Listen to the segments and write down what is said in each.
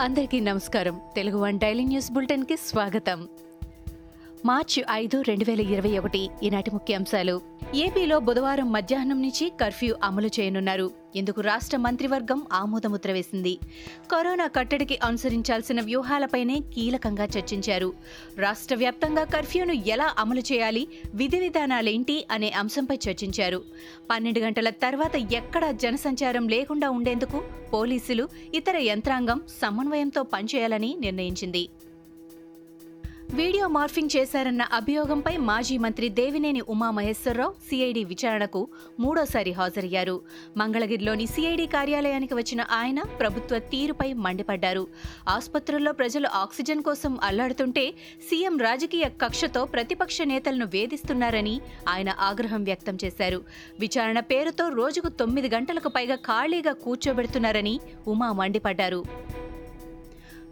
అందరికీ నమస్కారం. Telugu one daily news బులెటిన్కి స్వాగతం. మార్చి ఐదు రెండు వేల ఇరవై ఒకటి ఈనాటి ముఖ్యాంశాలు. ఏపీలో బుధవారం మధ్యాహ్నం నుంచి కర్ఫ్యూ అమలు చేయనున్నారు. ఇందుకు రాష్ట్ర మంత్రివర్గం ఆమోదముద్ర వేసింది. కరోనా కట్టడికి అనుసరించాల్సిన వ్యూహాలపైనే కీలకంగా చర్చించారు. రాష్ట్ర వ్యాప్తంగా కర్ఫ్యూను ఎలా అమలు చేయాలి విధి విధానాలేంటి అనే అంశంపై చర్చించారు. పన్నెండు గంటల తర్వాత ఎక్కడా జనసంచారం లేకుండా ఉండేందుకు పోలీసులు ఇతర యంత్రాంగం సమన్వయంతో పనిచేయాలని నిర్ణయించింది. వీడియో మార్ఫింగ్ చేశారన్న అభియోగంపై మాజీ మంత్రి దేవినేని ఉమామహేశ్వరరావు సిఐడి విచారణకు మూడోసారి హాజరయ్యారు. మంగళగిరిలోని సిఐడి కార్యాలయానికి వచ్చిన ఆయన ప్రభుత్వ తీరుపై మండిపడ్డారు. ఆసుపత్రుల్లో ప్రజలు ఆక్సిజన్ కోసం అల్లాడుతుంటే సీఎం రాజకీయ కక్షతో ప్రతిపక్ష నేతలను వేధిస్తున్నారని ఆయన ఆగ్రహం వ్యక్తం చేశారు. విచారణ పేరుతో రోజుకు తొమ్మిది గంటలకు పైగా ఖాళీగా కూర్చోబెడుతున్నారని ఉమా మండిపడ్డారు.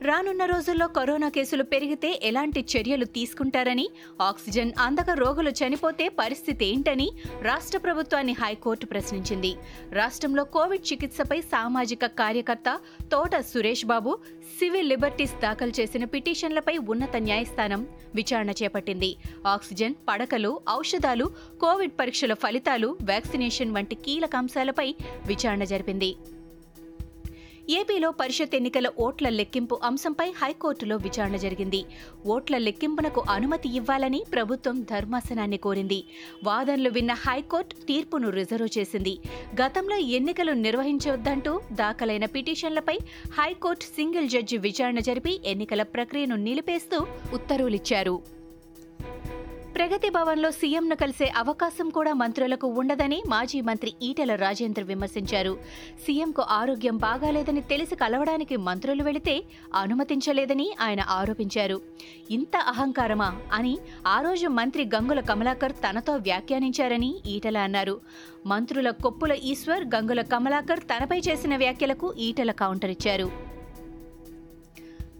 రానున్న రోజుల్లో కరోనా కేసులు పెరిగితే ఎలాంటి చర్యలు తీసుకుంటారని ఆక్సిజన్ అందక రోగులు చనిపోతే పరిస్థితి ఏంటని రాష్ట్ర ప్రభుత్వాన్ని హైకోర్టు ప్రశ్నించింది. రాష్ట్రంలో కోవిడ్ చికిత్సపై సామాజిక కార్యకర్త తోట సురేష్ బాబు సివిల్ లిబర్టీస్ దాఖలు చేసిన పిటిషన్లపై ఉన్నత న్యాయస్థానం విచారణ చేపట్టింది. ఆక్సిజన్ పడకలు ఔషధాలు కోవిడ్ పరీక్షల ఫలితాలు వ్యాక్సినేషన్ వంటి కీలక అంశాలపై విచారణ జరిపింది. ఏపీలో పరిషత్ ఎన్నికల ఓట్ల లెక్కింపు అంశంపై హైకోర్టులో విచారణ జరిగింది. ఓట్ల లెక్కింపునకు అనుమతి ఇవ్వాలని ప్రభుత్వం ధర్మాసనాన్ని కోరింది. వాదనలు విన్న హైకోర్టు తీర్పును రిజర్వ్ చేసింది. గతంలో ఎన్నికలు నిర్వహించవద్దంటూ దాఖలైన పిటిషన్లపై హైకోర్టు సింగిల్ జడ్జి విచారణ జరిపి ఎన్నికల ప్రక్రియను నిలిపేస్తూ ఉత్తర్వులిచ్చారు. ప్రగతి భవన్లో సీఎంను కలిసే అవకాశం కూడా మంత్రులకు ఉండదని మాజీ మంత్రి ఈటెల రాజేందర్ విమర్శించారు. సీఎంకు ఆరోగ్యం బాగాలేదని తెలిసి కలవడానికి మంత్రులు వెళితే అనుమతించలేదని ఆయన ఆరోపించారు. ఇంత అహంకారమా అని ఆ రోజు మంత్రి గంగుల కమలాకర్ తనతో వ్యాఖ్యానించారని ఈటెల అన్నారు. మంత్రుల కొప్పుల ఈశ్వర్ గంగుల కమలాకర్ తనపై చేసిన వ్యాఖ్యలకు ఈటెల కౌంటర్ ఇచ్చారు.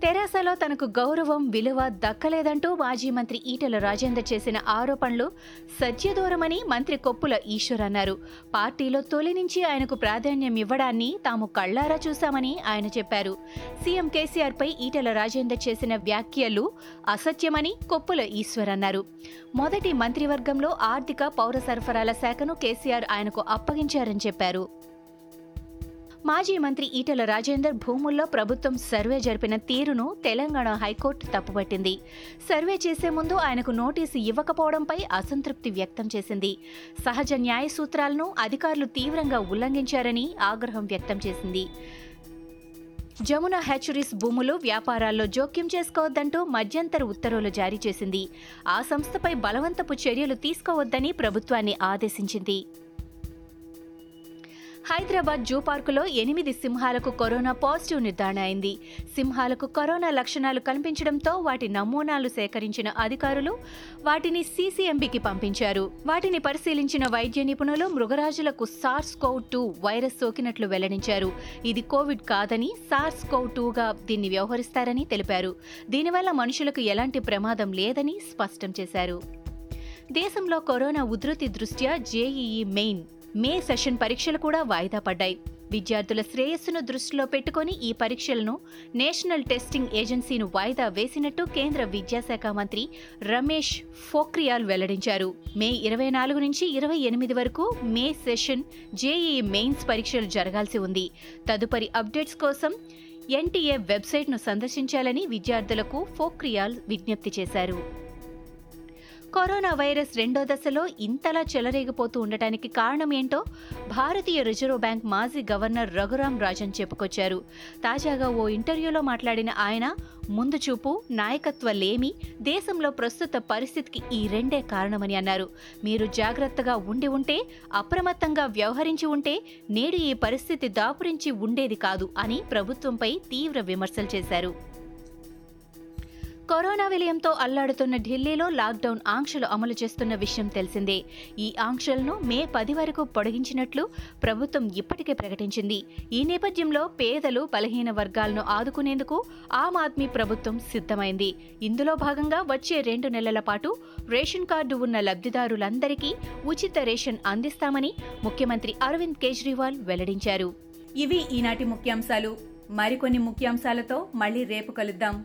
తెరాసలో తనకు గౌరవం విలువ దక్కలేదంటూ మాజీ మంత్రి ఈటెల రాజేందర్ చేసిన ఆరోపణలు సత్యదూరమని మంత్రి కొప్పుల ఈశ్వర్ అన్నారు. పార్టీలో తొలి నుంచి ఆయనకు ప్రాధాన్యం ఇవ్వడాన్ని తాము కళ్ళారా చూశామని ఆయన చెప్పారు. సీఎం కేసీఆర్పై ఈటెల రాజేందర్ చేసిన వ్యాఖ్యలు అసత్యమని కొప్పుల ఈశ్వర్ అన్నారు. మొదటి మంత్రివర్గంలో ఆర్థిక పౌర సరఫరాల శాఖను కేసీఆర్ ఆయనకు అప్పగించారని చెప్పారు. మాజీ మంత్రి ఈటెల రాజేందర్ భూముల్లో ప్రభుత్వం సర్వే జరిపిన తీరును తెలంగాణ హైకోర్టు తప్పుపట్టింది. సర్వే చేసే ముందు ఆయనకు నోటీసు ఇవ్వకపోవడంపై అసంతృప్తి వ్యక్తం చేసింది. సహజ న్యాయ సూత్రాలను అధికారులు తీవ్రంగా ఉల్లంఘించారని ఆగ్రహం వ్యక్తం చేసింది. జమున హ్యాచరీస్ భూములు వ్యాపారాల్లో జోక్యం చేసుకోవద్దంటూ మధ్యంతర ఉత్తర్వులు జారీ చేసింది. ఆ సంస్థపై బలవంతపు చర్యలు తీసుకోవద్దని ప్రభుత్వాన్ని ఆదేశించింది. హైదరాబాద్ జూ పార్కులో ఎనిమిది సింహాలకు కరోనా పాజిటివ్ నిర్ధారణ అయింది. సింహాలకు కరోనా లక్షణాలు కనిపించడంతో వాటి నమూనాలు సేకరించిన అధికారులు వాటిని సీసీఎంబీకి పంపించారు. వాటిని పరిశీలించిన వైద్య నిపుణులు మృగరాజులకు సార్స్ కోవ్ టూ వైరస్ సోకినట్లు వెల్లడించారు. ఇది కోవిడ్ కాదని సార్స్ కోవ్ టూగా దీన్ని వ్యవహరిస్తారని తెలిపారు. దీనివల్ల మనుషులకు ఎలాంటి ప్రమాదం లేదని స్పష్టం చేశారు. దేశంలో కరోనా ఉధృతి దృష్ట్యా జేఈఈ మెయిన్ మే సెషన్ పరీక్షలు కూడా వాయిదా పడ్డాయి. విద్యార్థుల శ్రేయస్సును దృష్టిలో పెట్టుకుని ఈ పరీక్షలను నేషనల్ టెస్టింగ్ ఏజెన్సీను వాయిదా వేసినట్టు కేంద్ర విద్యాశాఖ మంత్రి రమేష్ ఫోక్రియాల్ వెల్లడించారు. మే ఇరవై నాలుగు నుంచి ఇరవై ఎనిమిది వరకు మే సెషన్ జేఈఈ మెయిన్స్ పరీక్షలు జరగాల్సి ఉంది. తదుపరి అప్డేట్స్ కోసం ఎన్టీఏ వెబ్సైట్ను సందర్శించాలని విద్యార్థులకు ఫోక్రియాల్ విజ్ఞప్తి చేశారు. కరోనా వైరస్ రెండో దశలో ఇంతలా చెలరేగిపోతూ ఉండటానికి కారణం ఏంటో భారతీయ రిజర్వ్ బ్యాంక్ మాజీ గవర్నర్ రఘురాం రాజన్ చెప్పుకొచ్చారు. తాజాగా ఓ ఇంటర్వ్యూలో మాట్లాడిన ఆయన ముందు చూపు నాయకత్వ లేమి దేశంలో ప్రస్తుత పరిస్థితికి ఈ రెండే కారణమని అన్నారు. మీరు జాగ్రత్తగా ఉండి ఉంటే అప్రమత్తంగా వ్యవహరించి ఉంటే నేడు ఈ పరిస్థితి దాపురించి ఉండేది కాదు అని ప్రభుత్వంపై తీవ్ర విమర్శలు చేశారు. కరోనా విలయంతో అల్లాడుతున్న ఢిల్లీలో లాక్డౌన్ ఆంక్షలు అమలు చేస్తున్న విషయం తెలిసిందే. ఈ ఆంక్షలను మే పది వరకు పొడిగించినట్లు ప్రభుత్వం ఇప్పటికే ప్రకటించింది. ఈ నేపథ్యంలో పేదలు బలహీన వర్గాలను ఆదుకునేందుకు ఆమ్ ఆద్మీ ప్రభుత్వం సిద్ధమైంది. ఇందులో భాగంగా వచ్చే రెండు నెలల పాటు రేషన్ కార్డు ఉన్న లబ్ధిదారులందరికీ ఉచిత రేషన్ అందిస్తామని ముఖ్యమంత్రి అరవింద్ కేజ్రీవాల్ వెల్లడించారు. ఇవి ఈనాటి ముఖ్యాంశాలు. మరికొన్ని ముఖ్యాంశాలతో మళ్ళీ రేపు కలుద్దాం.